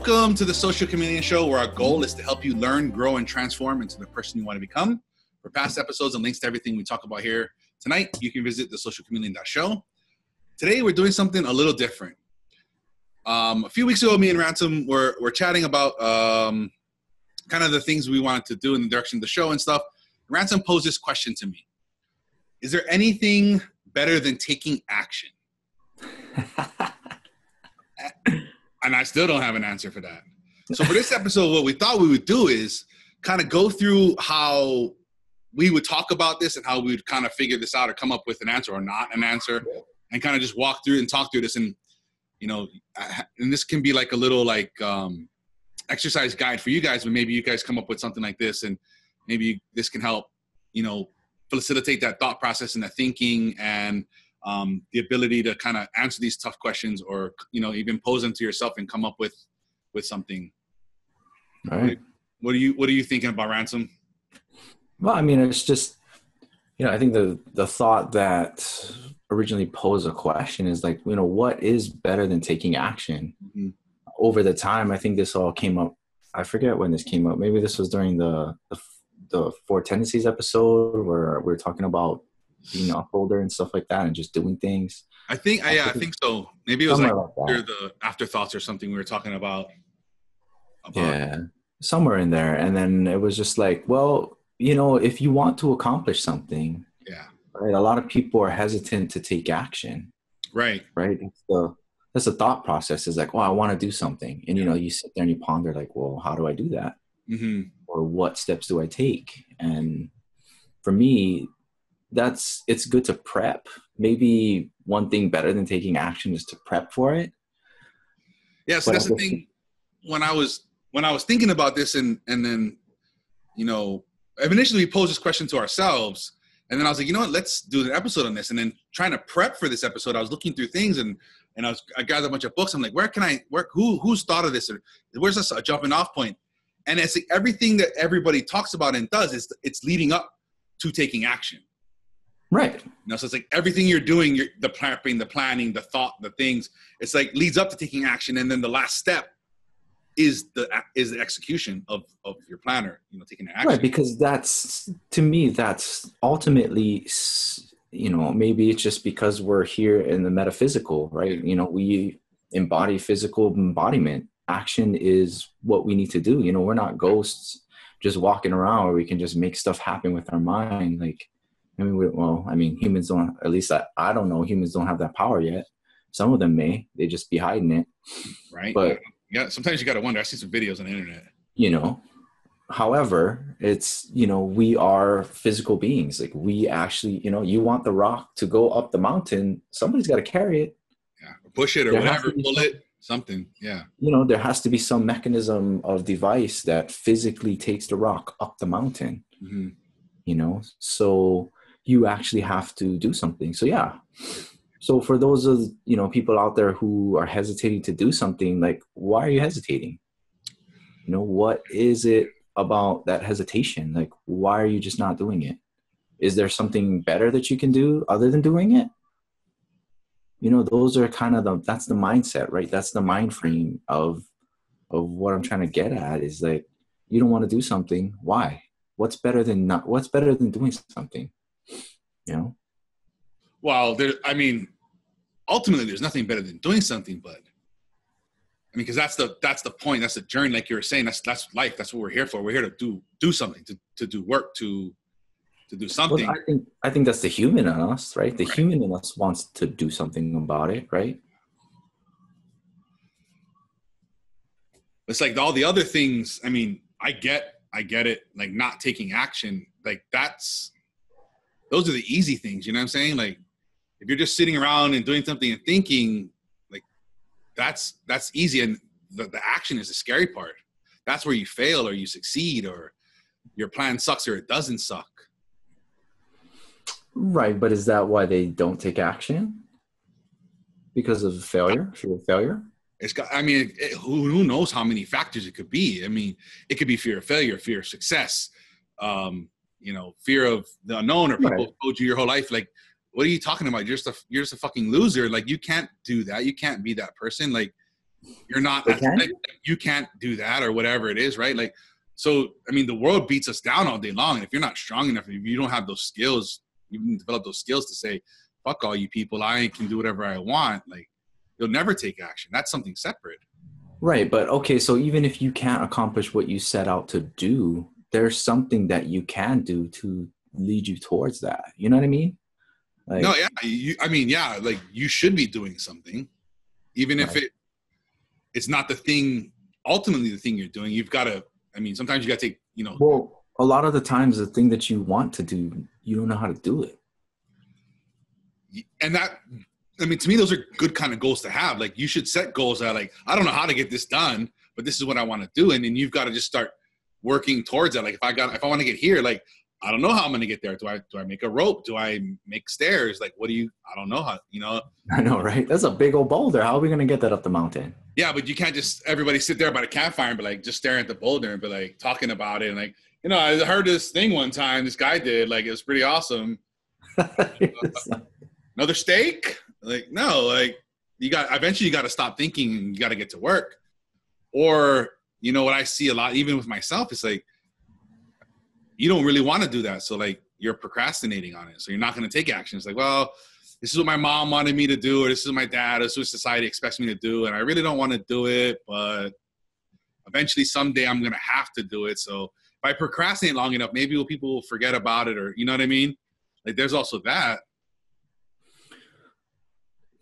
Welcome to the Social Chameleon Show, where our goal is to help you learn, grow, and transform into the person you want to become. For past episodes and links to everything we talk about here tonight, you can visit the socialchameleon.show. Today, we're doing something a little different. Um, a few weeks ago, me and Ransom were, were chatting about um, kind of the things we wanted to do in the direction of the show and stuff. Ransom posed this question to me Is there anything better than taking action? and I still don't have an answer for that. So for this episode, what we thought we would do is kind of go through how we would talk about this and how we would kind of figure this out or come up with an answer or not an answer, and kind of just walk through and talk through this. And you know, and this can be like a little like um, exercise guide for you guys, but maybe you guys come up with something like this, and maybe this can help, you know, facilitate that thought process and the thinking and um, the ability to kind of answer these tough questions or you know even pose them to yourself and come up with with something. All right. What are you what are you thinking about ransom? Well i mean it's just you know i think the the thought that originally posed a question is like you know what is better than taking action? Mm-hmm. over the time i think this all came up i forget when this came up. Maybe this was during the the, the four tendencies episode where we we're talking about being a upholder and stuff like that and just doing things. I think, I, yeah, I think so. Maybe it was like, like after the afterthoughts or something we were talking about, about. Yeah, somewhere in there. And then it was just like, well, you know, if you want to accomplish something, yeah, right. A lot of people are hesitant to take action. Right. Right. The that's the thought process is like, well, I want to do something, and you know, you sit there and you ponder like, well, how do I do that? Mm-hmm. Or what steps do I take? And for me, that's it's good to prep. Maybe one thing better than taking action is to prep for it. Yeah, so but that's the thing. When I was when I was thinking about this, and and then, you know, initially we posed this question to ourselves, and then I was like, you know what, let's do an episode on this. And then trying to prep for this episode, I was looking through things, and and I was I gathered a bunch of books. I'm like, where can I where who who's thought of this, or where's this a jumping off point? And it's like everything that everybody talks about and does is it's leading up to taking action. Right. You know, so it's like everything you're doing, you're, the prepping, the planning, the thought, the things. It's like leads up to taking action, and then the last step is the is the execution of of your planner. You know, taking action. Right, because that's to me that's ultimately, you know, maybe it's just because we're here in the metaphysical, right? You know, we embody physical embodiment. Action is what we need to do. You know, we're not ghosts just walking around where we can just make stuff happen with our mind, like I mean, we, well, I mean, humans don't. At least I, I don't know. Humans don't have that power yet. Some of them may. They just be hiding it. Right. But yeah, sometimes you got to wonder. I see some videos on the internet. You know, however, it's you know we are physical beings. Like we actually, you know, you want the rock to go up the mountain. Somebody's got to carry it. Yeah, or push it or there whatever. Pull some, it. Something. Yeah. You know, there has to be some mechanism of device that physically takes the rock up the mountain. Mm-hmm. You know, so you actually have to do something. So yeah. So for those of you know people out there who are hesitating to do something, like why are you hesitating? You know, what is it about that hesitation? Like why are you just not doing it? Is there something better that you can do other than doing it? You know, those are kind of the that's the mindset, right? That's the mind frame of of what I'm trying to get at is like you don't want to do something. Why? What's better than not what's better than doing something? You know? Well there i mean ultimately there's nothing better than doing something but i mean because that's the that's the point that's the journey like you were saying that's that's life that's what we're here for. We're here to do do something to, to do work to to do something. Well, i think i think that's the human in us right? The right. human in us wants to do something about it right? It's like all the other things i mean i get i get it like not taking action like that's those are the easy things. You know what I'm saying? Like if you're just sitting around and doing something and thinking, like that's that's easy, and the, the action is the scary part. That's where you fail or you succeed or your plan sucks or it doesn't suck. Right, but is that why they don't take action? Because of failure, fear of failure. It's got. I mean, it, who, who knows how many factors it could be? I mean, it could be fear of failure, fear of success, um, you know fear of the unknown or people right. told you your whole life like what are you talking about you're just a you're just a fucking loser like you can't do that you can't be that person like you're not athletic, you can't do that or whatever it is, right? Like, so I mean, the world beats us down all day long, and if you're not strong enough, if you don't have those skills, you can develop those skills to say, "Fuck all you people, I can do whatever I want." Like, you'll never take action. That's something separate. Right, but okay, so even if you can't accomplish what you set out to do, there's something that you can do to lead you towards that. You know what I mean? Like, no, yeah, you, I mean, yeah, like you should be doing something, even if it it's not the thing. Ultimately, the thing you're doing, you've got to. I mean, sometimes you got to take. You know, Well, a lot of the times, the thing that you want to do, you don't know how to do it. and that i mean to me those are good kind of goals to have like you should set goals that like i don't know how to get this done but this is what i want to do and then you've got to just start working towards that like if i got if i want to get here like i don't know how i'm going to get there. Do i do i make a rope? Do i make stairs? Like what do you i don't know how you know? I know, right? That's a big old boulder. How are we going to get that up the mountain? yeah but you can't just everybody sit there by the campfire and be like just staring at the boulder and be like talking about it. And like you know i heard this thing one time this guy did like it was pretty awesome. Another steak? Like no like you got eventually you got to stop thinking and you got to get to work. Or you know what i see a lot even with myself it's like you don't really want to do that. So like you're procrastinating on it. So you're not going to take action. It's like well this is what my mom wanted me to do or this is what my dad or this is what society expects me to do and i really don't want to do it but eventually someday i'm going to have to do it. So if i procrastinate long enough maybe people will forget about it or you know what i mean? Like there's also that.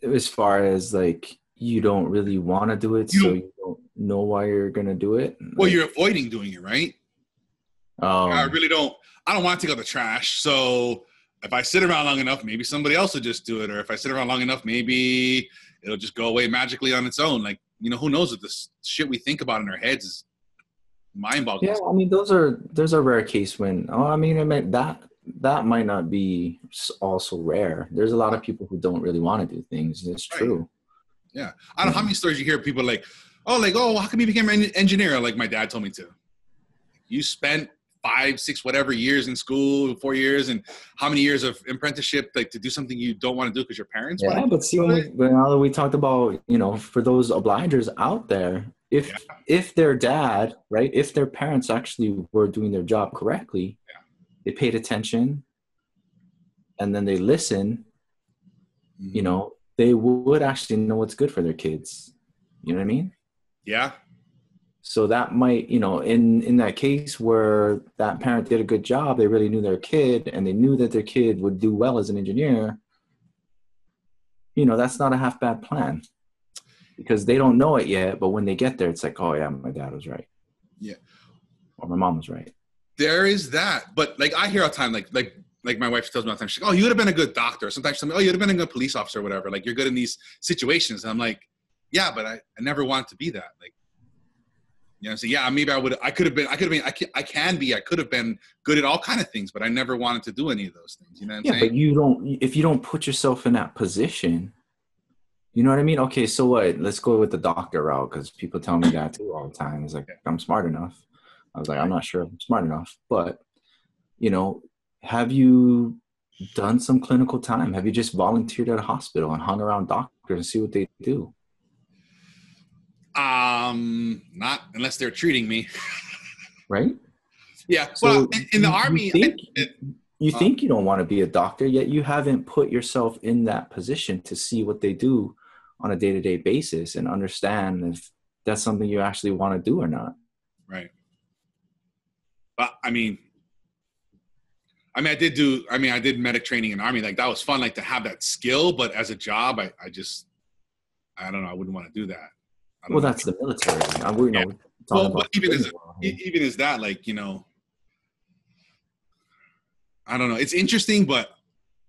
As far as like you don't really want to do it, You so you know why you're to do it. well Like, you're avoiding doing it right um, I really don't. I don't want to take out the trash. So if I sit around long enough, maybe somebody else will just do it. Or if I sit around long enough, maybe it'll just go away magically on its own. Like you know, who knows what this shit we think about in our heads is mind-boggling. Yeah, I mean, those are there's a rare case when. Oh, I mean, I mean that that might not be also rare. There's a lot of people who don't really want to do things. It's Right. true. Yeah, I don't know how many stories you hear. People like, oh, like, oh, how come you became an engineer? Like my dad told me to. You spent five, six, whatever years in school, four years, and how many years of apprenticeship, like to do something you don't want to do because your parents Yeah, but see, when we, when now that we talked about, you know, for those obligers out there, if Yeah. if their dad, right, if their parents actually were doing their job correctly, Yeah. they paid attention, and then they listen, Mhm. you know, they would actually know what's good for their kids. You know what I mean? Yeah, So that might, you know, in in that case where that parent did a good job, they really knew their kid, and they knew that their kid would do well as an engineer. You know, that's not a half bad plan, because they don't know it yet. But when they get there, it's like, oh yeah, my dad was right. Yeah. Or my mom was right. there is that. But like I hear all the time, like like like my wife tells me all the time, she's like, "Oh, you would have been a good doctor." Sometimes me, "Oh, you'd have been a good police officer, or whatever." Like you're good in these situations. And I'm like, "Yeah, but I, I never wanted to be that." Like, you know, so yeah, maybe I would. I could have been. I could have been. I can, I can be. I could have been good at all kind of things, but I never wanted to do any of those things. You know what I'm Yeah, saying? but you don't. If you don't put yourself in that position, you know what I mean. Okay, so what? Let's go with the doctor route because people tell me that too all the time. It's like I'm smart enough. I was like, I'm not sure I'm smart enough, but you know, have you done some clinical time? Have you just volunteered at a hospital and hung around doctors and see what they do? Um, not unless they're treating me. Right? Yeah. So well, in, in the you- army, think- it- You Uh, think you don't want to be a doctor, yet you haven't put yourself in that position to see what they do on a day to day basis and understand if that's something you actually want to do or not. Right. But I mean, I mean, I did do. I mean, I did medic training in army. Like that was fun. Like to have that skill, but as a job, I, I just, I don't know. I wouldn't want to do that. Well, know. that's the military. I, we're, you know, Yeah. we're talking Well, about but even as civil world here. even as that. Like you know, I don't know. It's interesting, but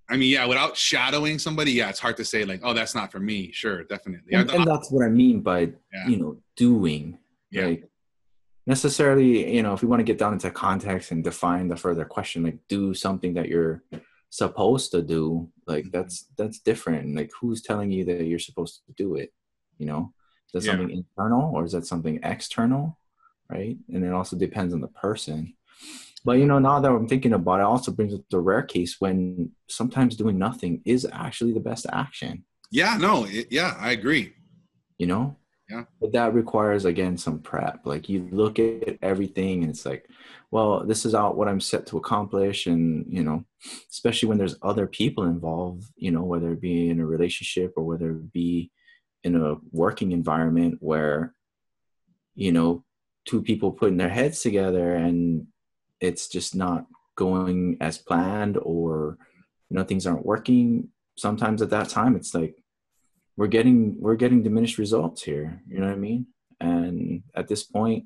I mean, yeah, without shadowing somebody, yeah, it's hard to say like, oh, that's not for me. Sure, definitely. and, and that's what I mean by Yeah. you know doing. Yeah. Like necessarily, you know, if we want to get down into context and define the further question, like do something that you're supposed to do, like Mhm. that's that's different. Like who's telling you that you're supposed to do it? You know, is that Yeah. something internal or is that something external? Right. And it also depends on the person. But you know, now that I'm thinking about it, it also brings up the rare case when sometimes doing nothing is actually the best action. yeah, no, it, yeah, I agree. You know, Yeah. But that requires again some prep. Like you look at everything and it's like, well, this is out what I'm set to accomplish. And, you know, especially when there's other people involved, you know, whether it be in a relationship or whether it be in a working environment where, you know, two people putting their heads together and it's just not going as planned or you know things aren't working sometimes at that time it's like we're getting we're getting diminished results here you know what i mean? And at this point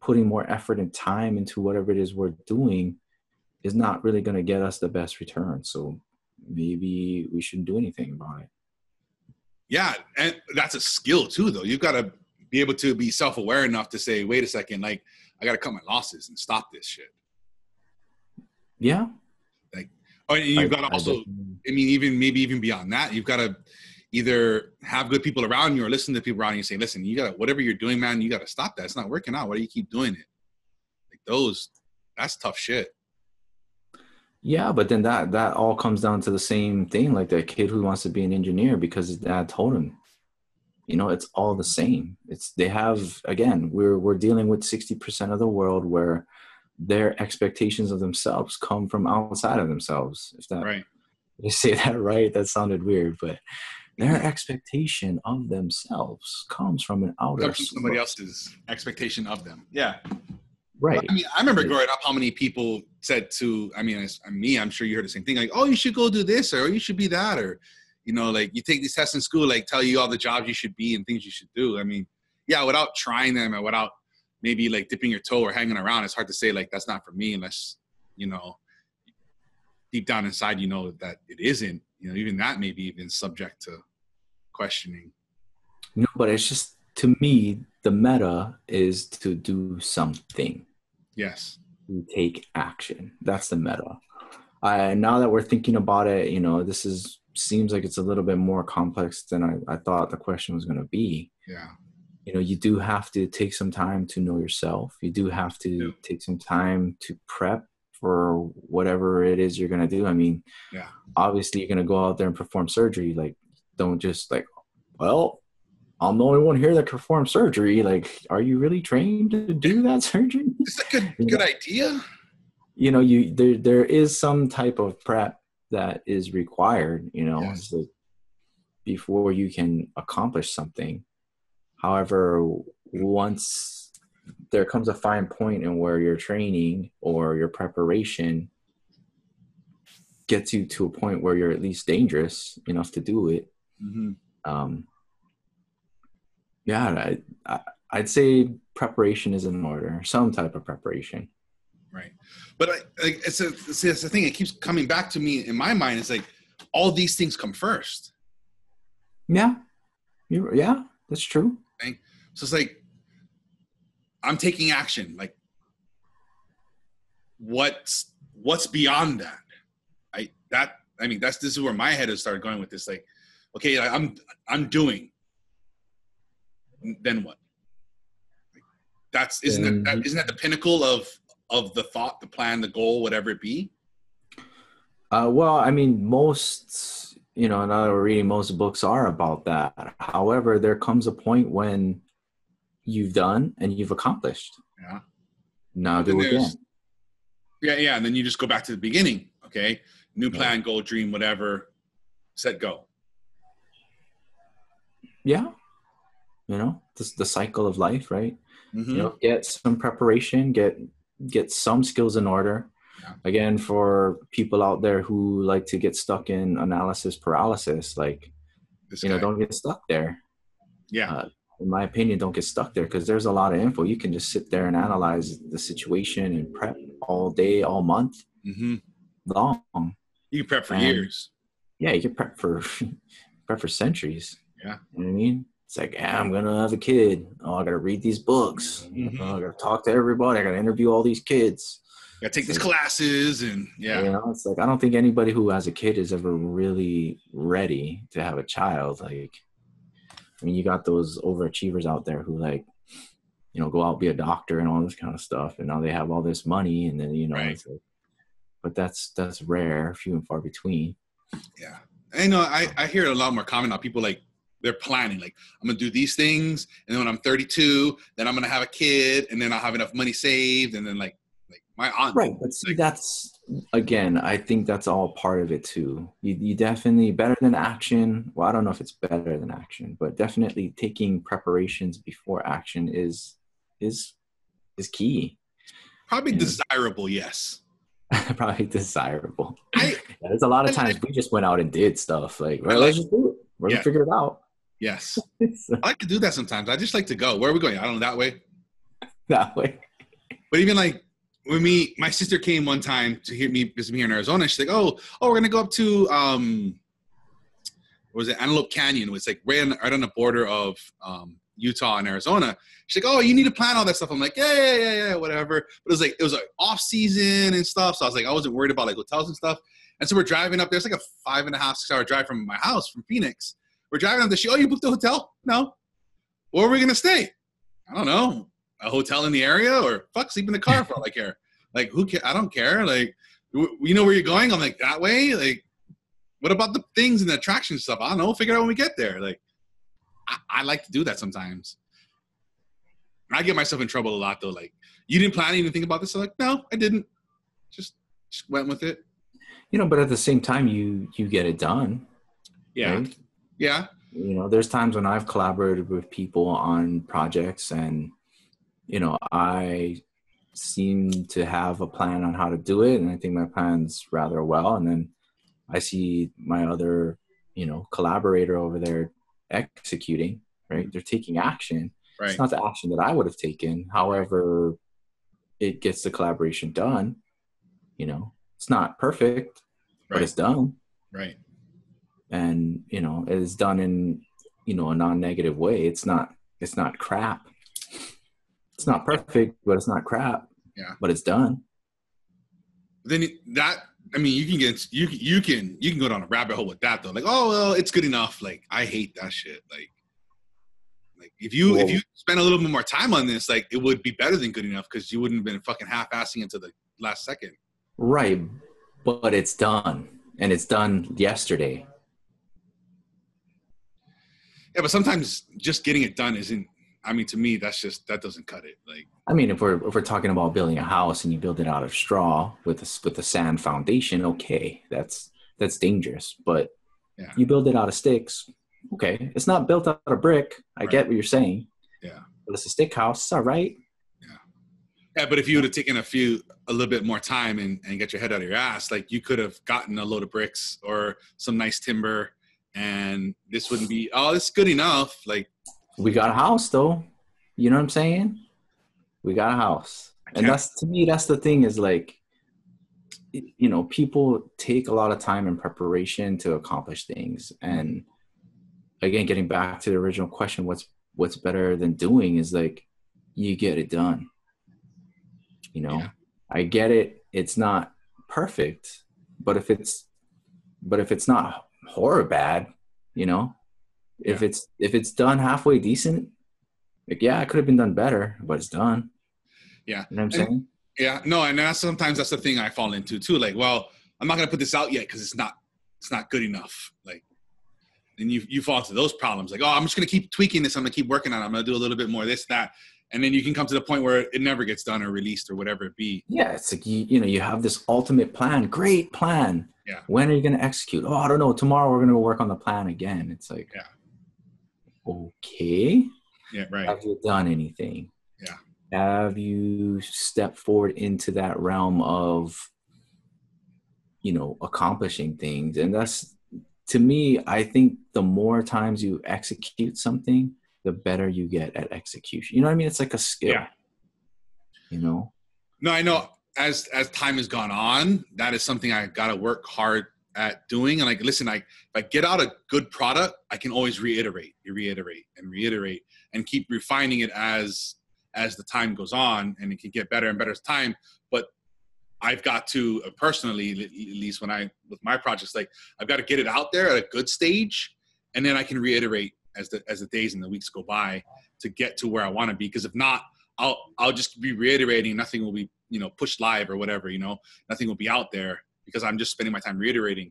putting more effort and time into whatever it is we're doing is not really going to get us the best return. So maybe we shouldn't do anything about it yeah and that's a skill too though you've got to be able to be self-aware enough to say wait a second like i got to cut my losses and stop this shit yeah like oh and you've got to also I mean, even maybe even beyond that, you've got to either have good people around you or listen to people around you and say, listen, you got to, whatever you're doing, man, you got to stop that. It's not working out. Why do you keep doing it? Like those, that's tough shit. Yeah, but then that that all comes down to the same thing, like that kid who wants to be an engineer because his dad told him. You know, it's all the same. It's they have again, we're we're dealing with sixty percent of the world where their expectations of themselves come from outside of themselves. If that Right. you say that right, that sounded weird, but their expectation of themselves comes from an outer from somebody else's expectation of them. Yeah. Right. I mean, I remember growing up how many people said to, I mean, as, me, I'm sure you heard the same thing, like, oh, you should go do this or oh, you should be that or, you know, like you take these tests in school, like tell you all the jobs you should be and things you should do. I mean, yeah, without trying them and without maybe like dipping your toe or hanging around, it's hard to say like that's not for me unless, you know, deep down inside you know that it isn't. You know, even that may be even subject to questioning. No, but it's just to me, the meta is to do something. Yes. You take action. That's the meta. I now that we're thinking about it, you know, this is seems like it's a little bit more complex than I, I thought the question was going to be. Yeah. You know, you do have to take some time to know yourself. You do have to Yeah. take some time to prep for whatever it is you're going to do. I mean, Yeah. obviously you're going to go out there and perform surgery. Like, don't just like, well, I'm the only one here that can perform surgery. Like, are you really trained to do that surgery? Is that a good good idea? you know you there there is some type of prep that is required you know Yes. so before you can accomplish something however once there comes a fine point in where your training or your preparation gets you to a point where you're at least dangerous enough to do it Mm-hmm. um yeah I, i'd say preparation is in order some type of preparation Right. But I, like, it's a, it's, it's the thing. It keeps coming back to me in my mind. It's like all these things come first. yeah you yeah that's true So it's like I'm taking action. Like what's what's beyond that? I that I mean that's this is where my head has started going with this. Like, okay, I'm I'm doing. Then what? That's isn't that, Then- that isn't that the pinnacle of of the thought, the plan, the goal, whatever it be? Uh, well, I mean, most, you know, now that we're reading, most books are about that. However, there comes a point when you've done and you've accomplished. Yeah. Now do again. Yeah, yeah, and then you just go back to the beginning. Okay, new plan, goal, dream, whatever. Set, go. Yeah. You know, this the cycle of life, right? Mhm. You know, get some preparation, get get some skills in order. Yeah. Again, for people out there who like to get stuck in analysis paralysis, like This you know, don't get stuck there. yeah, uh, in my opinion, don't get stuck there because there's a lot of info. You can just sit there and analyze the situation and prep all day, all month hmm long. you can prep for And- years. Yeah, you can prep for prep for centuries. Yeah. you know what I mean. It's like, ah, I'm gonna have a kid. Oh, I gotta read these books. Mhm. Oh, I gotta talk to everybody. I gotta interview all these kids. Got to take these classes, and yeah, You know, it's like I don't think anybody who has a kid is ever really ready to have a child. Like, I mean, you got those overachievers out there who like, you know, go out be a doctor and all this kind of stuff, and now they have all this money, and then you know, Right. like, but that's that's rare, few and far between. yeah. I know. I I hear it a lot more common now. People like they're planning like i'm gonna do these things and then when i'm 32 then i'm gonna have a kid and then i'll have enough money saved and then like like my aunt right but see that's again i think that's all part of it too. You, you definitely better than action well i don't know if it's better than action but definitely taking preparations before action is is is key. Probably desirable yes. Probably desirable. I, yeah, there's a lot of times we just went out and did stuff like well, let's just do it. We're yeah. gonna figure it out Yes. I like to do that sometimes. I just like to go. Where are we going? I don't know, that way. That way. But even like when me, my sister came one time to hear me visit me here in Arizona. She's like, "Oh, oh, we're gonna go up to um, what was it Antelope Canyon? It's like right on, right on the border of um, Utah and Arizona." She's like, "Oh, you need to plan all that stuff." I'm like, "Yeah, yeah, yeah, yeah, whatever." But it was like it was like off season and stuff, so I was like, I wasn't worried about like hotels and stuff. And so we're driving up there. It's like a five and a half, six hour drive from my house from Phoenix. We're driving on the show. Oh, you booked a hotel? No. Where are we gonna stay? I don't know. A hotel in the area, or fuck, sleep in the car for all I care. Like, who care? I don't care. Like, you know where you're going? I'm like that way. Like, what about the things and the attraction stuff? I don't know. Figure out when we get there. Like, I, I like to do that sometimes. I get myself in trouble a lot though. Like, you didn't plan anything about this? I'm like, no, I didn't. Just, just went with it. You know, but at the same time, you you get it done. Yeah. Right? Yeah. You know, there's times when I've collaborated with people on projects and, you know, I seem to have a plan on how to do it. And I think my plan's rather well. And then I see my other, you know, collaborator over there executing, right? They're taking action. Right. It's not the action that I would have taken. However, it gets the collaboration done. You know, it's not perfect, right. but it's done. Right and you know it is done in you know a non-negative way. It's not it's not crap. It's not perfect but it's not crap. Yeah. But it's done. Then that i mean you can get you you can you can go down a rabbit hole with that though. Like oh well it's good enough. Like i hate that shit. Like like if you Whoa. if you spend a little bit more time on this like it would be better than good enough because you wouldn't have been fucking half-assing into the last second. Right. But it's done. And it's done yesterday yeah, but sometimes just getting it done isn't. I mean, to me, that's just that doesn't cut it. Like, I mean, if we're if we're talking about building a house and you build it out of straw with a with a sand foundation, okay, that's that's dangerous. But yeah. you build it out of sticks, okay, it's not built out of brick. I right. get what you're saying. Yeah, but it's a stick house. It's all right. Yeah, yeah. But if you would have taken a few a little bit more time and, and get your head out of your ass, like you could have gotten a load of bricks or some nice timber and this wouldn't be oh it's good enough like we got a house though. You know what i'm saying? We got a house. And that's to me that's the thing is like you know people take a lot of time and preparation to accomplish things. And again getting back to the original question what's what's better than doing is like you get it done. You know? Yeah. i get it. It's not perfect but if it's but if it's not horror bad, you know. Yeah. If it's if it's done halfway decent, like yeah, it could have been done better, but it's done. Yeah. You know what I'm saying? Yeah, no, and that's sometimes that's the thing I fall into too. Like, well, I'm not gonna put this out yet because it's not it's not good enough. Like and you you fall into those problems. Like, oh, I'm just gonna keep tweaking this. I'm gonna keep working on it. I'm gonna do a little bit more this, that, and then you can come to the point where it never gets done or released or whatever it be. Yeah, it's like you you know you have this ultimate plan, great plan, yeah. When are you going to execute? Oh, I don't know. Tomorrow we're going to work on the plan again. It's like, yeah. Okay. Yeah, right. Have you done anything? Yeah. Have you stepped forward into that realm of, you know, accomplishing things? And that's, to me, I think the more times you execute something, the better you get at execution. You know what I mean? It's like a skill. Yeah. You know? No, I know as as time has gone on, that is something I got to work hard at doing. And like, listen, I if I get out a good product, I can always reiterate, reiterate, and reiterate, and keep refining it as as the time goes on, and it can get better and better as time. But I've got to uh, personally, at least when I with my projects, like I've got to get it out there at a good stage, and then I can reiterate as the as the days and the weeks go by to get to where I want to be. Because if not, I'll I'll just be reiterating. Nothing will be you know pushed live or whatever you know nothing will be out there because i'm just spending my time reiterating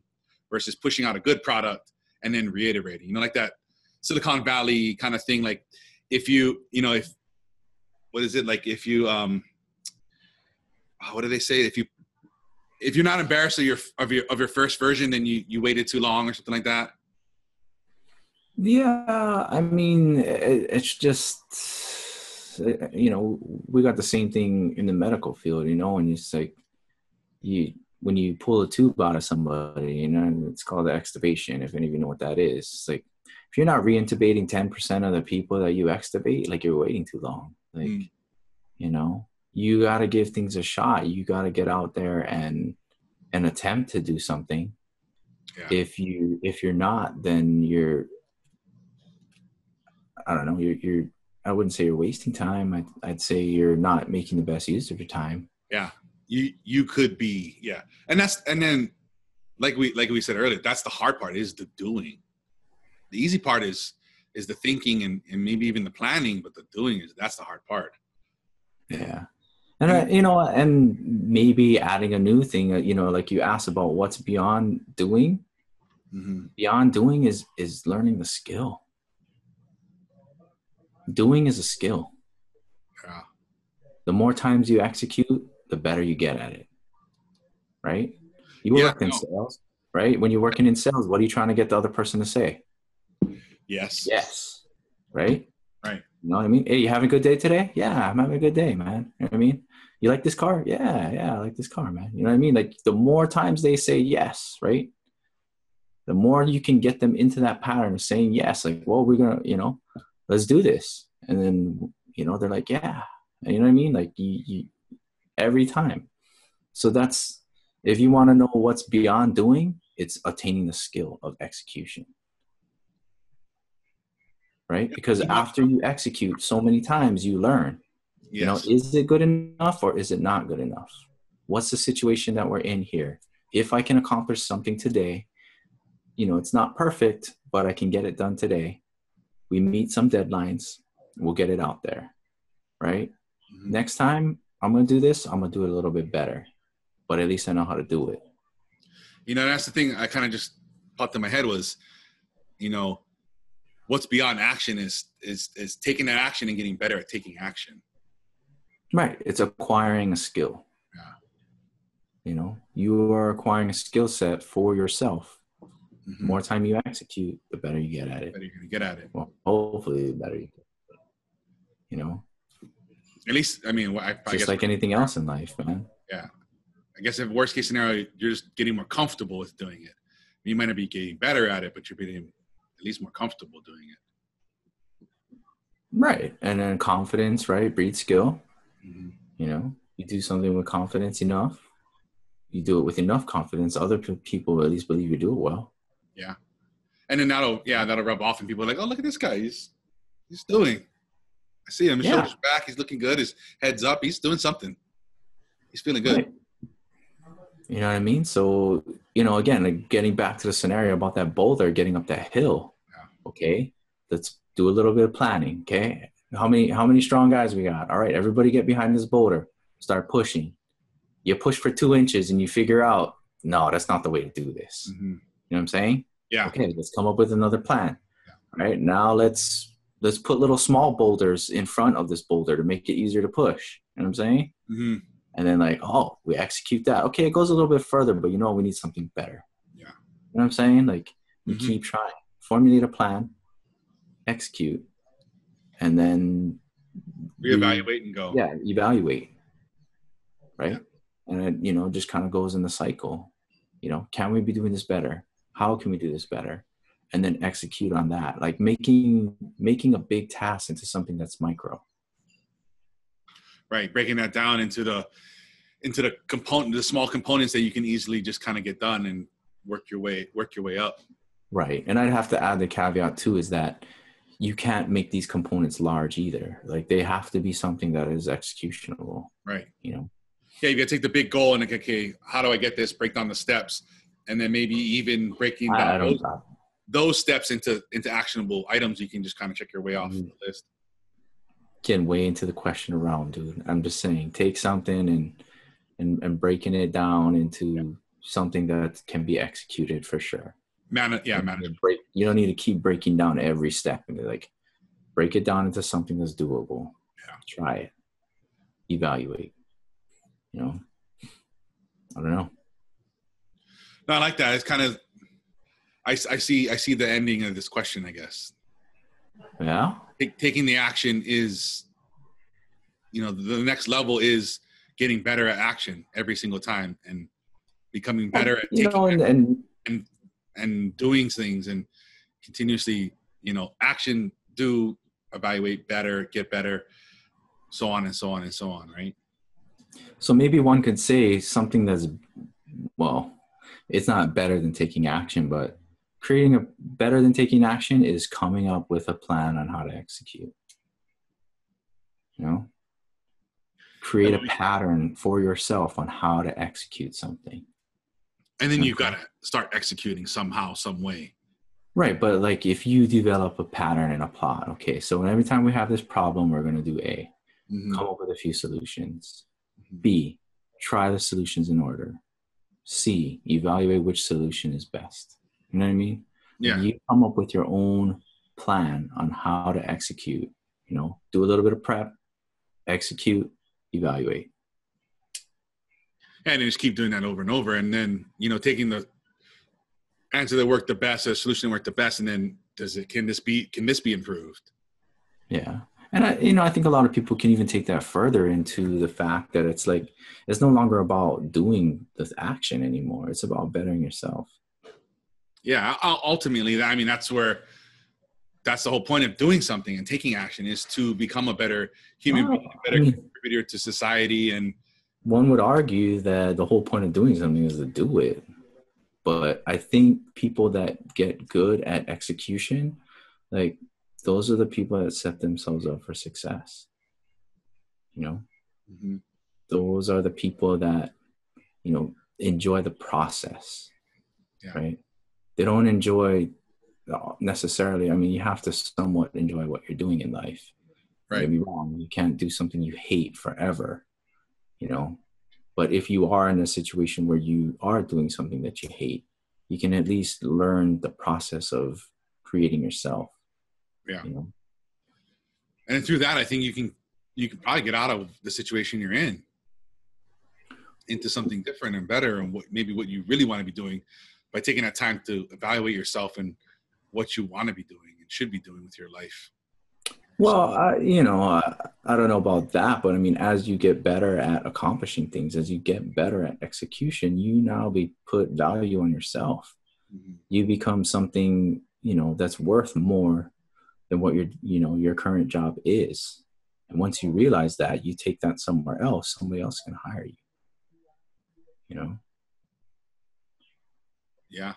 versus pushing out a good product and then reiterating you know like that Silicon Valley kind of thing. Like if you, you know, if what is it like if you um oh, what do they say? If you if you're not embarrassed of your of your of your first version, then you you waited too long or something like that. Yeah, I mean, it, it's just you know we got the same thing in the medical field, you know, and it's like you when you pull a tube out of somebody, you know, it's called extubation. If any of you know what that is, it's like if you're not reintubating ten percent of the people that you extubate, like you're waiting too long. Like, mm. you know, you got to give things a shot. You got to get out there and and attempt to do something. Yeah. If you if you're not, then you're I don't know. You're, you're I wouldn't say you're wasting time. I'd, I'd say you're not making the best use of your time. Yeah, you you could be. Yeah, and that's and then like we like we said earlier, that's the hard part is the doing. The easy part is is the thinking and, and maybe even the planning, but the doing is that's the hard part. Yeah. And I, you know, and maybe adding a new thing, uh, you know, like you asked about what's beyond doing. Mm-hmm. Beyond doing is is learning the skill doing is a skill. Yeah. The more times you execute, the better you get at it. Right? You yeah, work in no. sales, right? When you're working in sales, what are you trying to get the other person to say? Yes. Yes. Right? Right. You know what I mean? Hey, you having a good day today? Yeah, I'm having a good day, man. You know what I mean? You like this car? Yeah, yeah, I like this car, man. You know what I mean? Like the more times they say yes, right? The more you can get them into that pattern of saying yes, like, well, we're gonna, you know, let's do this. And then, you know, they're like, yeah, and you know what I mean? Like you, you every time. So that's, if you want to know what's beyond doing, it's attaining the skill of execution. Right? Because after you execute so many times, you learn. Yes. You know, is it good enough or is it not good enough? What's the situation that we're in here? If I can accomplish something today, you know, it's not perfect, but I can get it done today we meet some deadlines we'll get it out there right? Mm-hmm. next time i'm gonna do this i'm gonna do it a little bit better but at least i know how to do it. You know that's the thing i kind of just popped in my head was you know what's beyond action is is is taking that action and getting better at taking action. Right it's acquiring a skill. Yeah. You know you are acquiring a skill set for yourself Mm-hmm. More time you execute, the better you get at it. The better you're gonna get at it. Well, hopefully, the better you. Get, you know. At least, I mean, I, I just like anything else in life, man. Yeah, I guess if worst case scenario, you're just getting more comfortable with doing it. You might not be getting better at it, but you're getting at least more comfortable doing it. Right, and then confidence, right, breeds skill. Mm-hmm. You know, you do something with confidence enough, you do it with enough confidence, other people at least believe you do it well. Yeah. And then that'll yeah, that'll rub off and people are like, Oh, look at this guy. He's he's doing. I see him. His yeah. shoulders back, he's looking good, his head's up, he's doing something. He's feeling good. Right. You know what I mean? So, you know, again, like getting back to the scenario about that boulder getting up that hill. Yeah. Okay. Let's do a little bit of planning. Okay. How many how many strong guys we got? All right, everybody get behind this boulder. Start pushing. You push for two inches and you figure out, no, that's not the way to do this. Mm-hmm. You know what I'm saying? Yeah. Okay, let's come up with another plan. Yeah. Right now, let's let's put little small boulders in front of this boulder to make it easier to push. You know what I'm saying? Mm-hmm. And then like, oh, we execute that. Okay, it goes a little bit further, but you know we need something better. Yeah. You know what I'm saying? Like you mm-hmm. keep trying, formulate a plan, execute, and then reevaluate and go. Yeah, evaluate. Right. Yeah. And it, you know, just kind of goes in the cycle. You know, can we be doing this better? How can we do this better? And then execute on that like making making a big task into something that's micro. Right breaking that down into the into the component the small components that you can easily just kind of get done and work your way work your way up. Right and i'd have to add the caveat too is that you can't make these components large either. Like they have to be something that is executionable right. You know? Yeah you gotta take the big goal and like okay how do i get this? Break down the steps and then maybe even breaking down those, those, steps into into actionable items you can just kind of check your way off mm-hmm. the list getting way into the question around dude i'm just saying take something and and, and breaking it down into yeah. something that can be executed for sure Man, yeah, You man. don't need to break. You don't need to keep breaking down every step and like break it down into something that's doable. Yeah. Try it. Evaluate. You know. I don't know. No, I like that. It's kind of. I, I see I see the ending of this question. I guess Yeah. Take, taking the action is, you know, the next level is getting better at action every single time and becoming better at You taking know, and, and and doing things and continuously, you know, action, do, evaluate, better, get better, so on and so on and so on, right? so maybe one could say something that's well, it's not better than taking action, but creating a better than taking action is coming up with a plan on how to execute. You know? Create a pattern for yourself on how to execute something. And then you've got to start executing somehow, some way. Right, but like if you develop a pattern and a plot, okay, so every time we have this problem, we're going to do A, Mhm. come up with a few solutions. Mhm. B, try the solutions in order. C, evaluate which solution is best. You know what I mean? Yeah. You come up with your own plan on how to execute. You know, do a little bit of prep, execute, evaluate. and just keep doing that over and over and then you know taking the answer that worked the best the solution that worked the best and then does it can this be can this be improved Yeah. And I, you know, I think a lot of people can even take that further into the fact that it's like it's no longer about doing this action anymore. It's about bettering yourself. yeah ultimately i mean that's where that's the whole point of doing something and taking action is to become a better human Oh, being a better I mean- contributor to society and One would argue that the whole point of doing something is to do it. But I think people that get good at execution, like those are the people that set themselves up for success. You know, Mhm. those are the people that, you know, enjoy the process. Yeah. Right. They don't enjoy uh, necessarily. I mean, you have to somewhat enjoy what you're doing in life. Right me wrong. You can't do something you hate forever, you know. But if you are in a situation where you are doing something that you hate, you can at least learn the process of creating yourself. Yeah. You know. and through that i think you can you can probably get out of the situation you're in into something different and better and what maybe what you really want to be doing by taking that time to evaluate yourself and what you want to be doing and should be doing with your life Well, I, you know, I, I don't know about that, but I mean, as you get better at accomplishing things, as you get better at execution, you now be put value on yourself. Mm-hmm. You become something, you know, that's worth more than what your, you know, your current job is. And once you realize that, you take that somewhere else. Somebody else can hire you. You know. yeah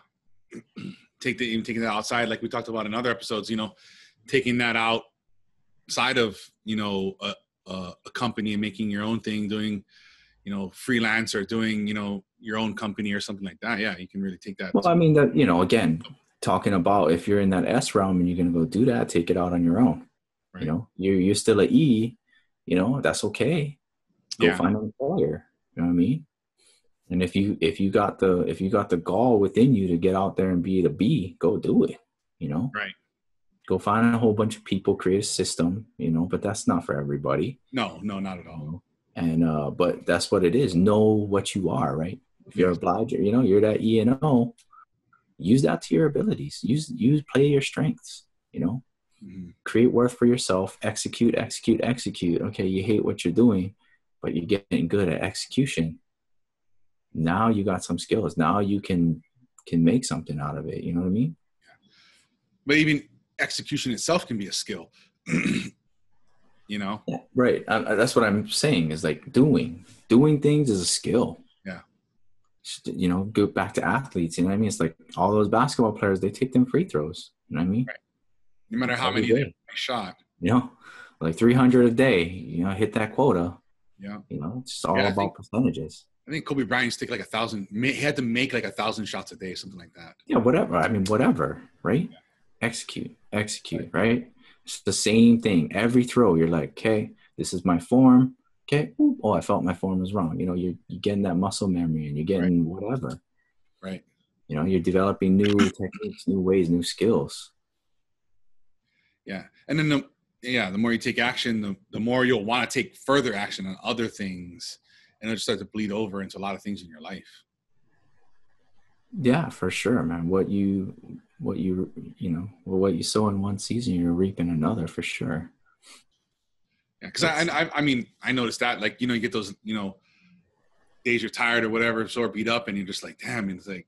take the even taking that outside like we talked about in other episodes you know taking that outside of you know a, a, a company and making your own thing doing you know freelance or doing you know your own company or something like that yeah you can really take that Well, I mean, that you know, again, talking about if you're in that S realm and you're gonna go do that, take it out on your own. Right. You know, you're you're still a E. You know, that's okay. Go Yeah. find an employer. You know what I mean? And if you if you got the if you got the gall within you to get out there and be the B, go do it. You know, right go find a whole bunch of people, create a system. You know, but that's not for everybody. no no not at You all know? And uh, but that's what it is. Know what you are, right? If you're a obliger, you know, you're that E and O. Use that to your abilities. Use use play your strengths. You know, Mhm. create worth for yourself. Execute, execute, execute. Okay, you hate what you're doing, but you're getting good at execution. Now you got some skills. Now you can can make something out of it. You know what I mean? yeah. but even execution itself can be a skill you know Yeah, right. I, I- that's what I'm saying. Is like doing doing things is a skill. Yeah. You know, go back to athletes. You know what I mean? It's like all those basketball players. They take them free throws. You know what I mean? Right. no matter how many they shot You know, like 300 a day. You know, hit that quota. yeah You know, it's all Yeah, about think- percentages. i think kobe bryant used to take like a thousand he had to make like a thousand shots a day something like that Yeah, whatever. I mean, whatever. Right? Execute, execute. Right. It's the same thing. Every throw, you're like, okay, this is my form. Okay. Oh, I felt my form was wrong. You know, you're, you're getting that muscle memory and you're getting whatever. right You know, you're developing new techniques, new ways, new skills. Yeah, and then the yeah, the more you take action, the the more you'll want to take further action on other things, and it'll start to bleed over into a lot of things in your life. Yeah, for sure, man. What you what you you know what you sow in one season, you're reaping another for sure. Yeah, because I, I I mean I noticed that like you know you get those you know days you're tired or whatever, sore beat up, and you're just like damn, and it's like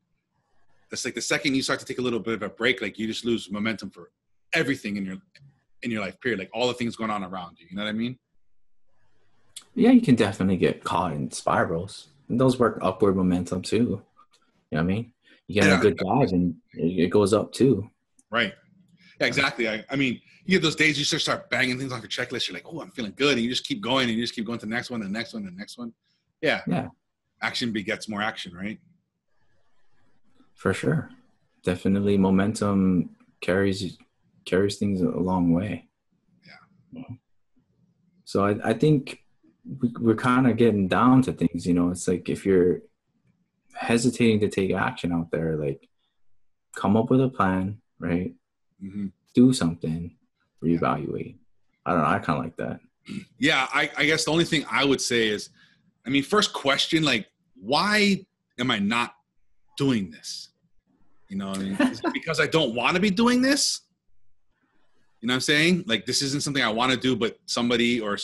that's like the second you start to take a little bit of a break, like you just lose momentum for everything in your in your life. Period. Like all the things going on around you. You know what I mean? Yeah, you can definitely get caught in spirals. And those work upward momentum too. You know what I mean? You get yeah, a good dive and it goes up too. Right. Yeah, exactly. I, I mean, you get those days you just start banging things off your checklist. You're like, oh, I'm feeling good. And you just keep going and you just keep going to the next one, and the next one, and the next one. Yeah. Yeah. Action begets more action, right? For sure. Definitely momentum carries carries things a long way. Yeah. So I, I think we, we're kind of getting down to things, you know, it's like if you're hesitating to take action out there, like come up with a plan, right? Mm-hmm. Do something, reevaluate. I don't know. I kind of like that. Yeah, I, I guess the only thing I would say is, I mean, first question, like, why am I not doing this? You know, I mean, because I don't want to be doing this? You know what I'm saying? Like, this isn't something I want to do, but somebody or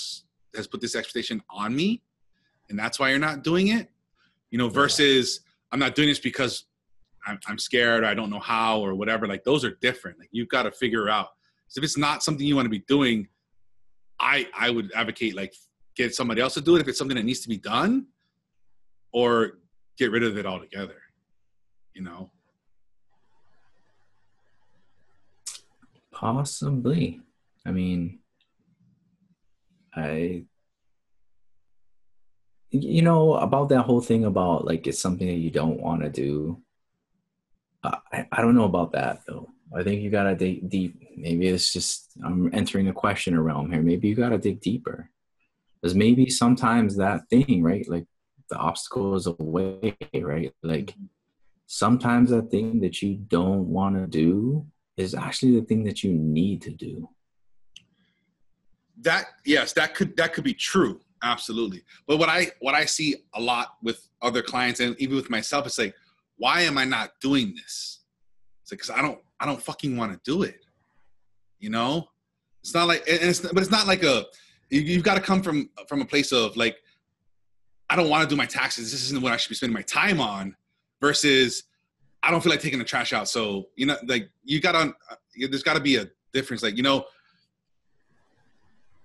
has put this expectation on me, and that's why you're not doing it. You know, versus I'm not doing this because I'm, I'm scared or I don't know how or whatever. Like those are different. Like you've got to figure out. If it's not something you want to be doing, I I would advocate like get somebody else to do it if it's something that needs to be done, or get rid of it altogether. You know. Possibly. I mean, I you know about that whole thing about like it's something that you don't want to do I, I don't know about that though i think you gotta dig deep. Maybe it's just i'm entering a question realm here. Maybe you gotta dig deeper. Because maybe sometimes that thing right like the obstacle is away right? Like sometimes that thing that you don't want to do is actually the thing that you need to do. That yes that could that could be true. Absolutely. But what i what i see a lot with other clients and even with myself it's like why am i not doing this? It's like because i don't i don't fucking want to do it you know? It's not like and it's but it's not like a you've got to come from from a place of like i don't want to do my taxes this isn't what i should be spending my time on versus i don't feel like taking the trash out. So you know like you gotta uh, there's got to be a difference like you know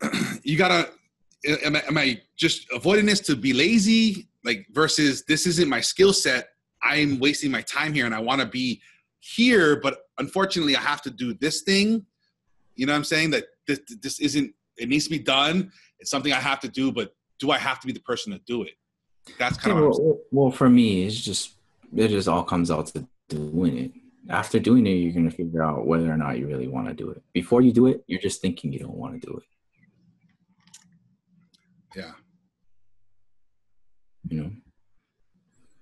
you gotta am I, am I just avoiding this to be lazy? Like versus this isn't my skill set i'm wasting my time here and i want to be here but unfortunately i have to do this thing. You know what i'm saying? That this, this isn't it needs to be done. It's something i have to do but do i have to be the person to do it? That's kind yeah, of well, well for me it's just it just all comes out to doing it. After doing it you're going to figure out whether or not you really want to do it. Before you do it you're just thinking you don't want to do it. Yeah. You know.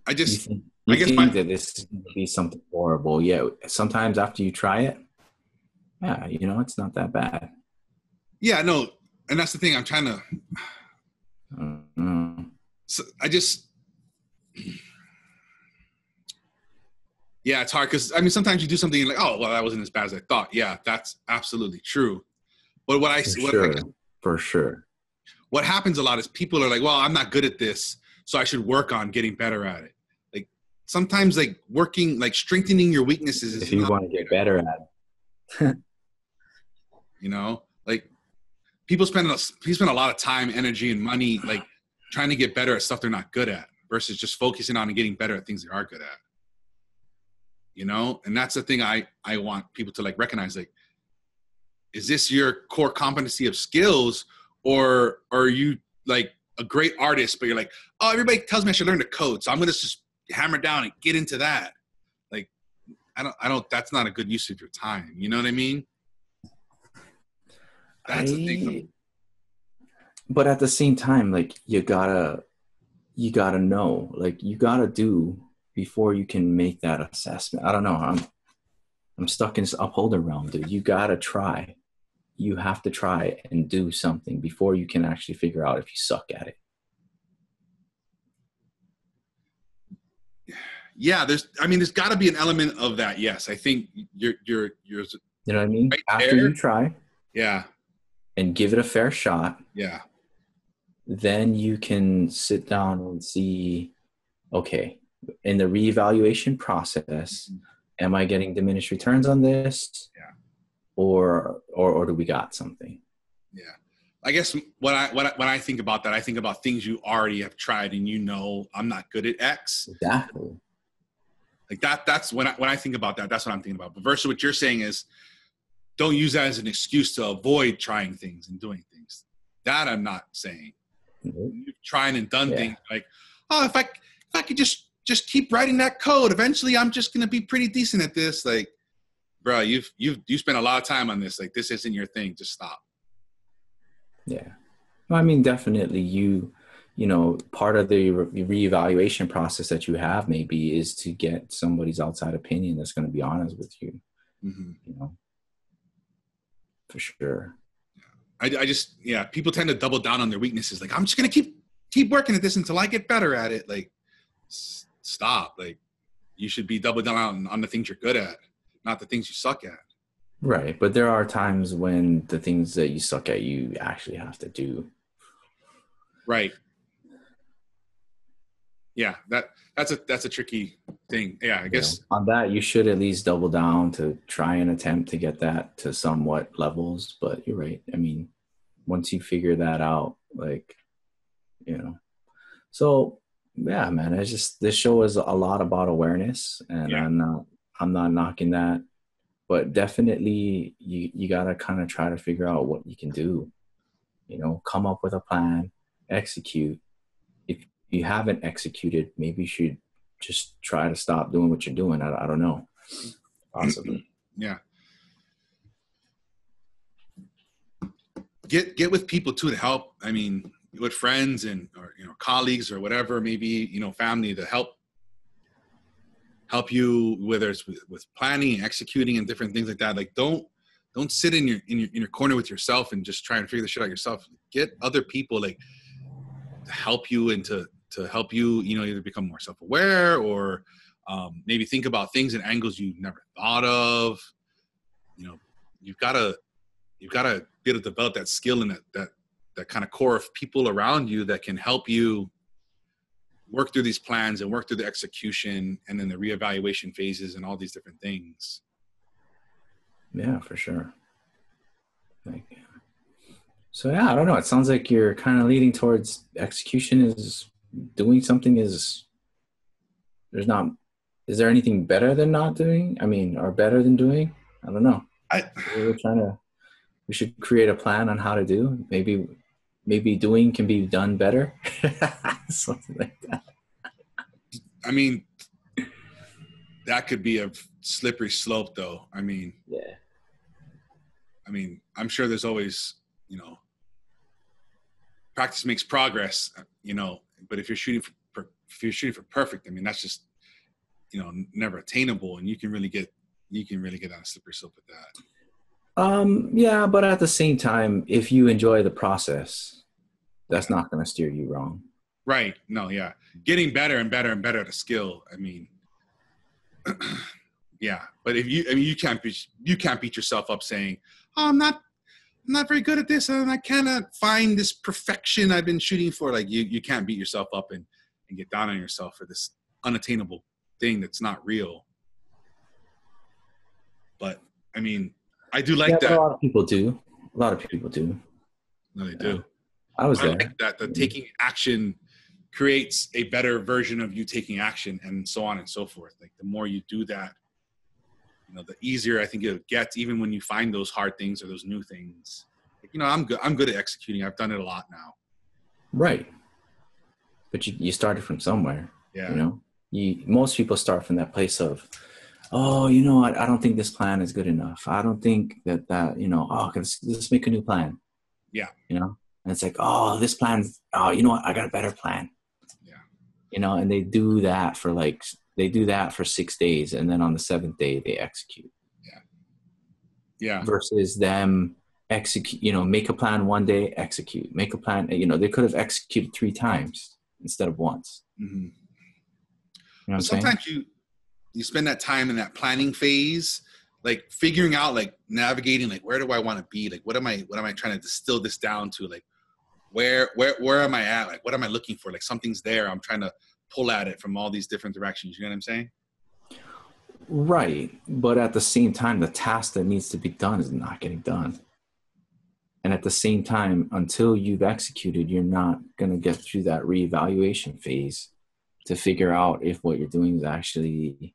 I just you think, you I guess think my, that this is gonna be something horrible. Yeah. Sometimes after you try it, yeah, you know, it's not that bad. Yeah, no, and that's the thing. I'm trying to. Uh, so I just. Yeah, it's hard because I mean sometimes you do something like, oh well, that wasn't as bad as I thought. Yeah, that's absolutely true. But what I for what sure, I, for sure what happens a lot is people are like, well, I'm not good at this, so I should work on getting better at it. Sometimes like working like strengthening your weaknesses is if you want to get better at it. you know, like people spend a, people spend a lot of time, energy, and money like trying to get better at stuff they're not good at versus just focusing on and getting better at things they are good at. You know, and that's the thing I I want people to like recognize like is this your core competency of skills or, or are you like a great artist, but you're like, oh, everybody tells me I should learn to code, so I'm gonna just hammer down and get into that. Like, I don't, I don't. That's not a good use of your time. You know what I mean? That's I, the thing. But at the same time, like you gotta, you gotta know, like you gotta do before you can make that assessment. I don't know. I'm I'm stuck in this upholder realm, dude. You gotta try. You have to try and do something before you can actually figure out if you suck at it. Yeah, there's. I mean, there's got to be an element of that. Yes, I think you're. You're. You're. You know what I mean? Right After there. you try Yeah. and give it a fair shot, Yeah. then you can sit down and see okay in the reevaluation process mm-hmm. am i getting diminished returns on this Yeah. or or or do we got something Yeah. I guess when I when I when I think about that, I think about things you already have tried and you know I'm not good at X. exactly Like that. That's when I when I think about that. That's what I'm thinking about. But versus what you're saying is, don't use that as an excuse to avoid trying things and doing things. That I'm not saying. Mm-hmm. You've tried and done Yeah. things like, oh, if I if I could just just keep writing that code, eventually I'm just gonna be pretty decent at this. Like, bro, you've you've you spent a lot of time on this. Like, this isn't your thing. Just stop. yeah well, i mean definitely you you know part of the re- reevaluation process that you have maybe is to get somebody's outside opinion that's going to be honest with you. Hmm you know? For sure. I, I just yeah people tend to double down on their weaknesses. Like i'm just gonna keep keep working at this until i get better at it. Like s- stop. Like you should be double down on, on the things you're good at not the things you suck at. Right, but there are times when the things that you suck at, you actually have to do. right yeah that that's a that's a tricky thing yeah i you guess know. on that, you should at least double down to try and attempt to get that to somewhat levels. But you're right. I mean, once you figure that out, like, you know, so yeah, man, it's just this show is a lot about awareness, and Yeah. I'm not I'm not knocking that, but definitely you you gotta kind of try to figure out what you can do. You know, come up with a plan, execute. You haven't executed, maybe you should just try to stop doing what you're doing. I, I don't know. Possibly. yeah get get with people too to help i mean with friends and or you know colleagues or whatever maybe you know family to help help you whether it's with, with planning and executing and different things like that like don't don't sit in your in your in your corner with yourself and just try and figure the shit out yourself get other people like to help you and to to help you you know either become more self-aware or um, maybe think about things and angles you never thought of you know you've got to you've got to be able to develop that skill and that that that kind of core of people around you that can help you work through these plans and work through the execution and then the reevaluation phases and all these different things Yeah, for sure. So yeah, I don't know. It sounds like you're kind of leading towards execution is doing something is there's not is there anything better than not doing? I mean, or better than doing? I don't know. I- we're trying to we should create a plan on how to do. Maybe maybe doing can be done better. Something like that. i mean that could be a slippery slope though i mean Yeah. I mean, I'm sure there's always, you know, practice makes progress, you know, but if you're shooting for, if you're shooting for perfect, I mean, that's just, you know, never attainable. And you can really get, you can really get on a slippery slope with that. Um, yeah, but at the same time, if you enjoy the process, that's not going to steer you wrong. Right. No, yeah. Getting better and better and better at a skill. I mean, yeah, but if you, I mean, you can't be, you can't beat yourself up saying, oh, I'm not, I'm not very good at this and I cannot find this perfection I've been shooting for. Like you, you can't beat yourself up and, and get down on yourself for this unattainable thing that's not real. But I mean, I do like yeah, that. a lot of people do. A lot of people do. No, they do. I was I there. like that. The taking action creates a better version of you taking action, and so on and so forth. Like the more you do that, you know, the easier I think it gets. Even when you find those hard things or those new things, like, you know, I'm good. I'm good at executing. I've done it a lot now. Right. But you, you started from somewhere. Yeah, You know, you most people start from that place of, oh, you know, I, I don't think this plan is good enough. I don't think that that you know, oh, let's, let's make a new plan. Yeah. You know, and it's like, oh, this plan. Oh, you know what? I got a better plan. Yeah. You know, and they do that for like they do that for six days and then on the seventh day they execute Yeah. Yeah. Versus them execute you know make a plan one day execute make a plan you know they could have executed three times instead of once hmm you know i'm saying Sometimes you you spend that time in that planning phase, like figuring out, like navigating, like where do I want to be? Like what am I what am I trying to distill this down to? Like where where where am I at? Like what am I looking for? Like something's there. I'm trying to pull at it from all these different directions. You know what I'm saying? right but at the same time the task that needs to be done is not getting done and at the same time until you've executed you're not going to get through that reevaluation phase to figure out if what you're doing is actually you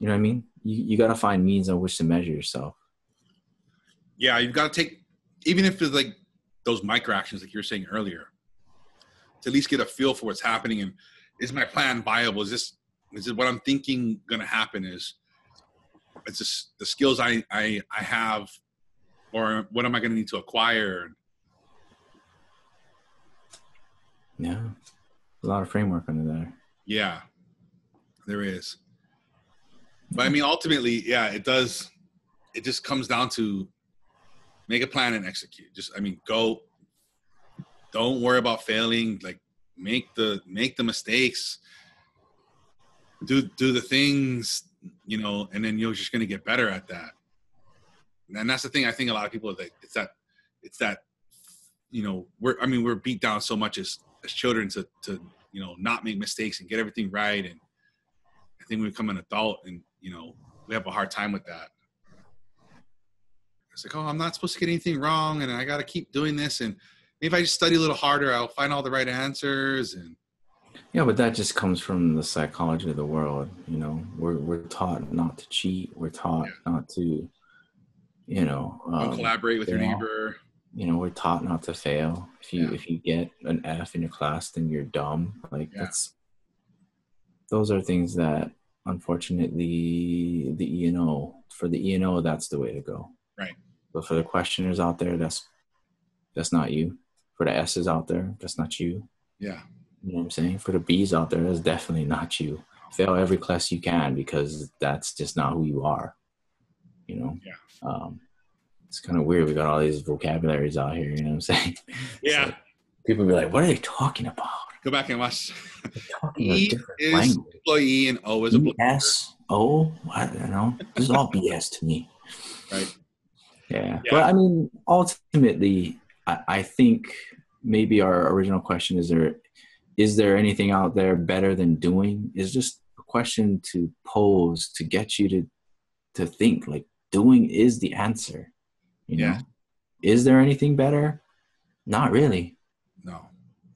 know what i mean you, you got to find means on which to measure yourself Yeah, you've got to take even if it's like those micro actions like you were saying earlier, to at least get a feel for what's happening and is my plan viable? Is this is it what I'm thinking gonna happen? Is it's just the skills I I I have, or what am I gonna need to acquire? yeah a lot of framework under there Yeah, there is. But I mean, ultimately, yeah, it does. It just comes down to make a plan and execute. Just, I mean, go. Don't worry about failing. Like, make the make the mistakes. Do do the things, you know, and then you're just gonna get better at that. And that's the thing. I think a lot of people that like, it's that, it's that, you know, we're. I mean, we're beat down so much as as children to to you know not make mistakes and get everything right and i think we become an adult and you know we have a hard time with that it's like oh i'm not supposed to get anything wrong and i got to keep doing this and if i just study a little harder i'll find all the right answers and Yeah, but that just comes from the psychology of the world. You know, we're we're taught not to cheat. We're taught not to, you know, um, collaborate with your yeah. neighbor you know, we're taught not to fail. If you Yeah. if you get an F in your class, then you're dumb. Like Yeah. that's those are things that unfortunately the E and O for the E and O that's the way to go. Right. But for the questioners out there, that's that's not you. For the S's out there, that's not you. yeah You know what I'm saying? For the B's out there, that's definitely not you. Fail every class you can because that's just not who you are. You know? Yeah. Um, it's kind of weird. We got all these vocabularies out here. You know what I'm saying? yeah So people be like, "What are they talking about?" go back and watch talking a E different is language. employee and o is a BS. Oh, I don't know. This is all BS to me. right Yeah. Yeah. But I mean, ultimately, I, I think maybe our original question is there is there anything out there better than doing? Is just a question to pose to get you to to think like doing is the answer. You know? Yeah. Is there anything better? Not really. no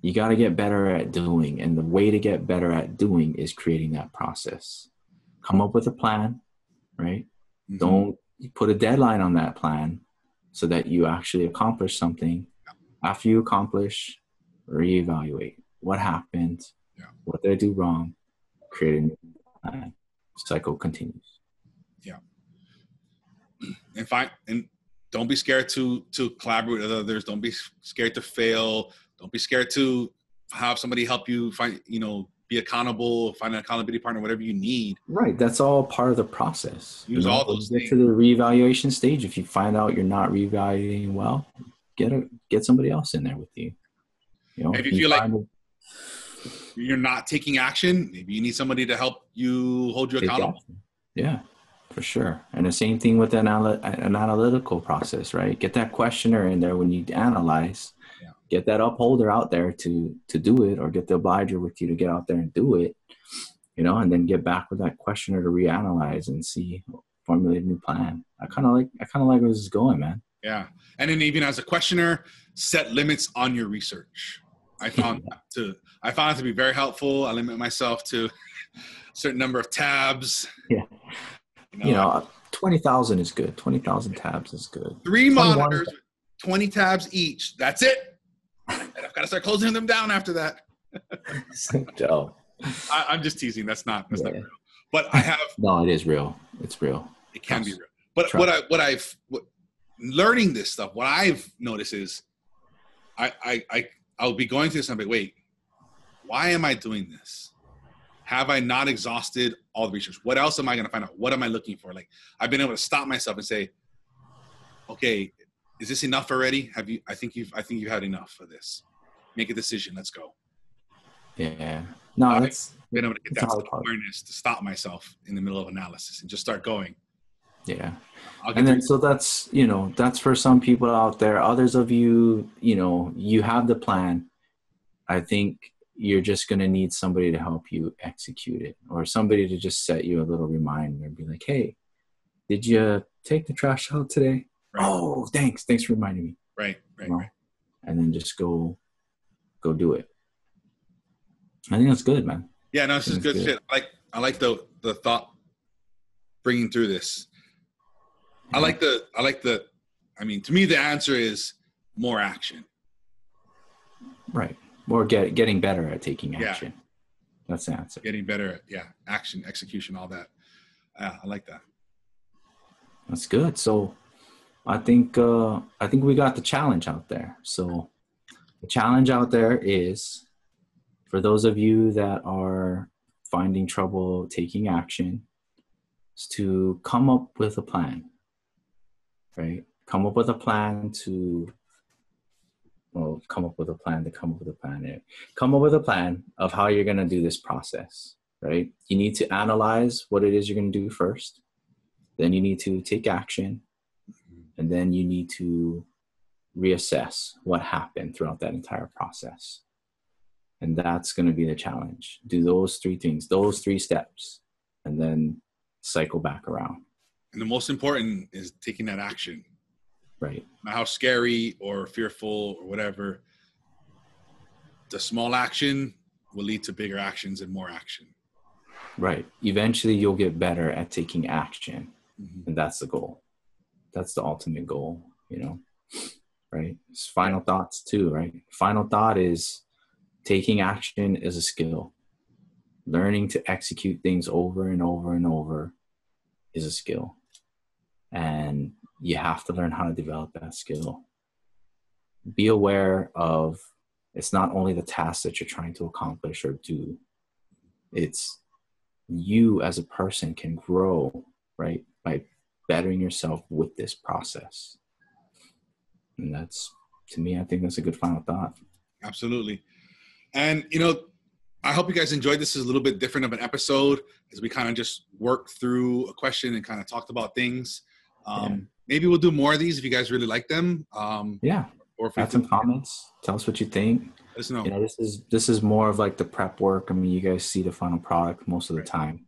You got to get better at doing, and the way to get better at doing is creating that process. Come up with a plan, right? Mhm. don't put a deadline on that plan so that you actually accomplish something after you accomplish reevaluate what happened Yeah. what did i do wrong create a new plan cycle continues Yeah. and find and don't be scared to to collaborate with others don't be scared to fail don't be scared to have somebody help you find you know be accountable find an accountability partner whatever you need right that's all part of the process Use all those when you get to the reevaluation stage if you find out you're not reevaluating well get a get somebody else in there with you you know If you feel like- a- you're not taking action maybe you need somebody to help you hold you accountable action. Yeah, for sure. And the same thing with an, an analytical process, right? Get that questioner in there when you analyze. Get that upholder out there to to do it, or get the obliger with you to get out there and do it. You know, and then get back with that questioner to reanalyze and see formulate a new plan. I kind of like I kind of like where this is going, man. yeah and then even as a questioner set limits on your research i found that to i found it to be very helpful i limit myself to a certain number of tabs Yeah. you You know, twenty thousand is good. Twenty thousand tabs is good. three monitors, 20 tabs each. That's it. And I've got to start closing them down after that. Joe. I, I'm just teasing. That's not that's not real. But I have No, it is real. It's real. it can be real. But Trust. what I what I've what, learning this stuff, what I've noticed is I I I I'll be going through this and I'll be wait, why am I doing this? have I not exhausted all the research? What else am I going to find out? What am I looking for? Like I've been able to stop myself and say, okay, is this enough already? Have you? I think you've. I think you've had enough of this. Make a decision. Let's go. Yeah. No, I've that's Been able to get that awareness to stop myself in the middle of analysis and just start going. yeah. And then so that's you know that's for some people out there others of you you know you have the plan i think you're just going to need somebody to help you execute it or somebody to just set you a little reminder and be like hey did you take the trash out today Right. oh thanks thanks for reminding me right, right, you know? right. and then just go go do it i think that's good man Yeah, no, this is good, good. shit. I like I like the the thought bringing through this. I like the I like the. I mean, to me, the answer is more action. right or get getting better at taking Yeah. action that's the answer Getting better at yeah, action, execution, all that. Yeah, I like that. That's good. So I think uh I think we got the challenge out there. So the challenge out there is for those of you that are finding trouble taking action is to come up with a plan. Right? Come up with a plan to well, come up with a plan to come up with a plan. Come up with a plan of how you're going to do this process, right? You need to analyze what it is you're going to do first then you need to take action and then you need to reassess what happened throughout that entire process. And that's going to be the challenge. Do those three things those three steps and then cycle back around. And the most important is taking that action. right. No how scary or fearful or whatever, the small action will lead to bigger actions and more action. right. Eventually you'll get better at taking action. Mhm. and that's the goal that's the ultimate goal you know right? It's final thoughts too right? Final thought is taking action is a skill. Learning to execute things over and over and over is a skill. And you have to learn how to develop that skill. Be aware of it's not only the task that you're trying to accomplish or do it's you as a person can grow right by bettering yourself with this process and that's to me i think that's a good final thought Absolutely. And, you know, I hope you guys enjoyed this. Is a little bit different of an episode as we kind of just worked through a question and kind of talked about things. Um, Yeah. Maybe we'll do more of these if you guys really like them. Um, yeah or if we add some comments tell us what you think let us know. you know this is this is more of like the prep work i mean you guys see the final product most of the time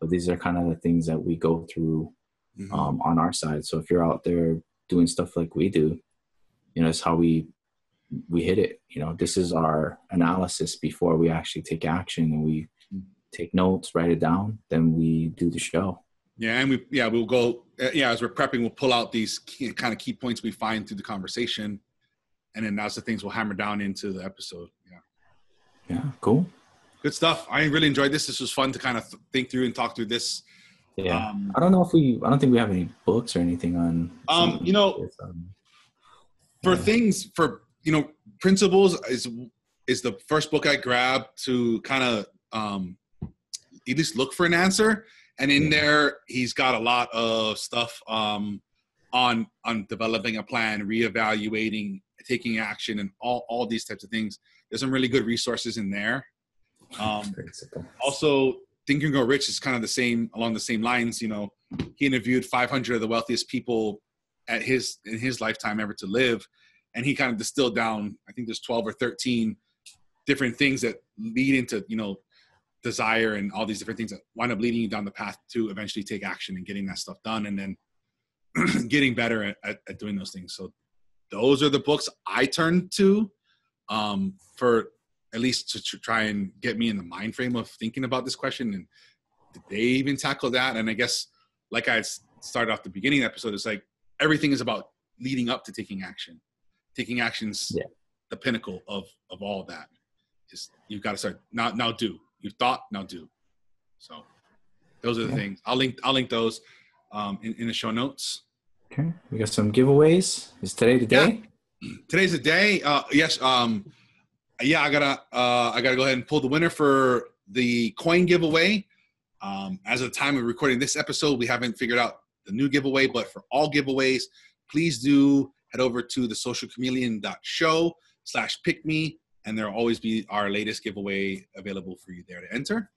but these are kind of the things that we go through Mhm. um, on our side so if you're out there doing stuff like we do you know it's how we we hit it you know this is our analysis before we actually take action and we take notes write it down then we do the show Yeah, and we yeah we'll go uh, yeah as we're prepping we'll pull out these key, kind of key points we find through the conversation, and then that's the things we'll hammer down into the episode. Yeah, yeah cool good stuff. I really enjoyed this. This was fun to kind of th- think through and talk through this. Yeah Um, i don't know if we i don't think we have any books or anything on Um, you know, with, um, for Yeah. things for you know principles is is the first book I grabbed to kind of um at least look for an answer. And in Yeah. there, he's got a lot of stuff um on on developing a plan, reevaluating, taking action, and all all these types of things. There's some really good resources in there. Um, also think and grow rich is kind of the same along the same lines you know. He interviewed 500 of the wealthiest people at his in his lifetime ever to live and he kind of distilled down i think there's 12 or 13 different things that lead into you know desire and all these different things that wind up leading you down the path to eventually take action and getting that stuff done and then getting better at, at, at doing those things. So those are the books i turn to um, for at least to, to try and get me in the mind frame of thinking about this question and did they even tackle that? And i guess like I started off the beginning of the episode it's like everything is about leading up to taking action. Taking actions Yeah. the pinnacle of of all of that. Just you've got to start now now do. You thought now do. So those are the Yeah. things. I'll link i'll link those um, in, in the show notes. Okay we got some giveaways. Is today the day? Today's the day. Uh yes um yeah i gotta uh i gotta go ahead and pull the winner for the coin giveaway. Um, as of the time of recording this episode, we haven't figured out the new giveaway, but for all giveaways, please do head over to the socialchameleon.show slash pick me, and there'll always be our latest giveaway available for you there to enter.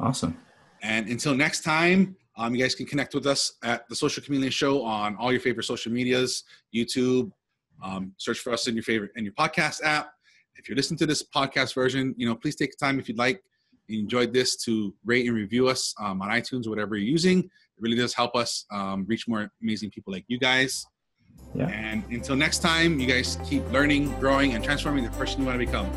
Awesome. And until next time, um, you guys can connect with us at the Social Chameleon Show on all your favorite social medias, YouTube. Um, search for us in your favorite in your podcast app. If you're listening to this podcast version, you know, please take time if you'd like. You enjoyed this to rate and review us um, on iTunes or whatever you're using. It really does help us um, reach more amazing people like you guys. Yeah. And until next time, you guys keep learning, growing, and transforming the person you want to become.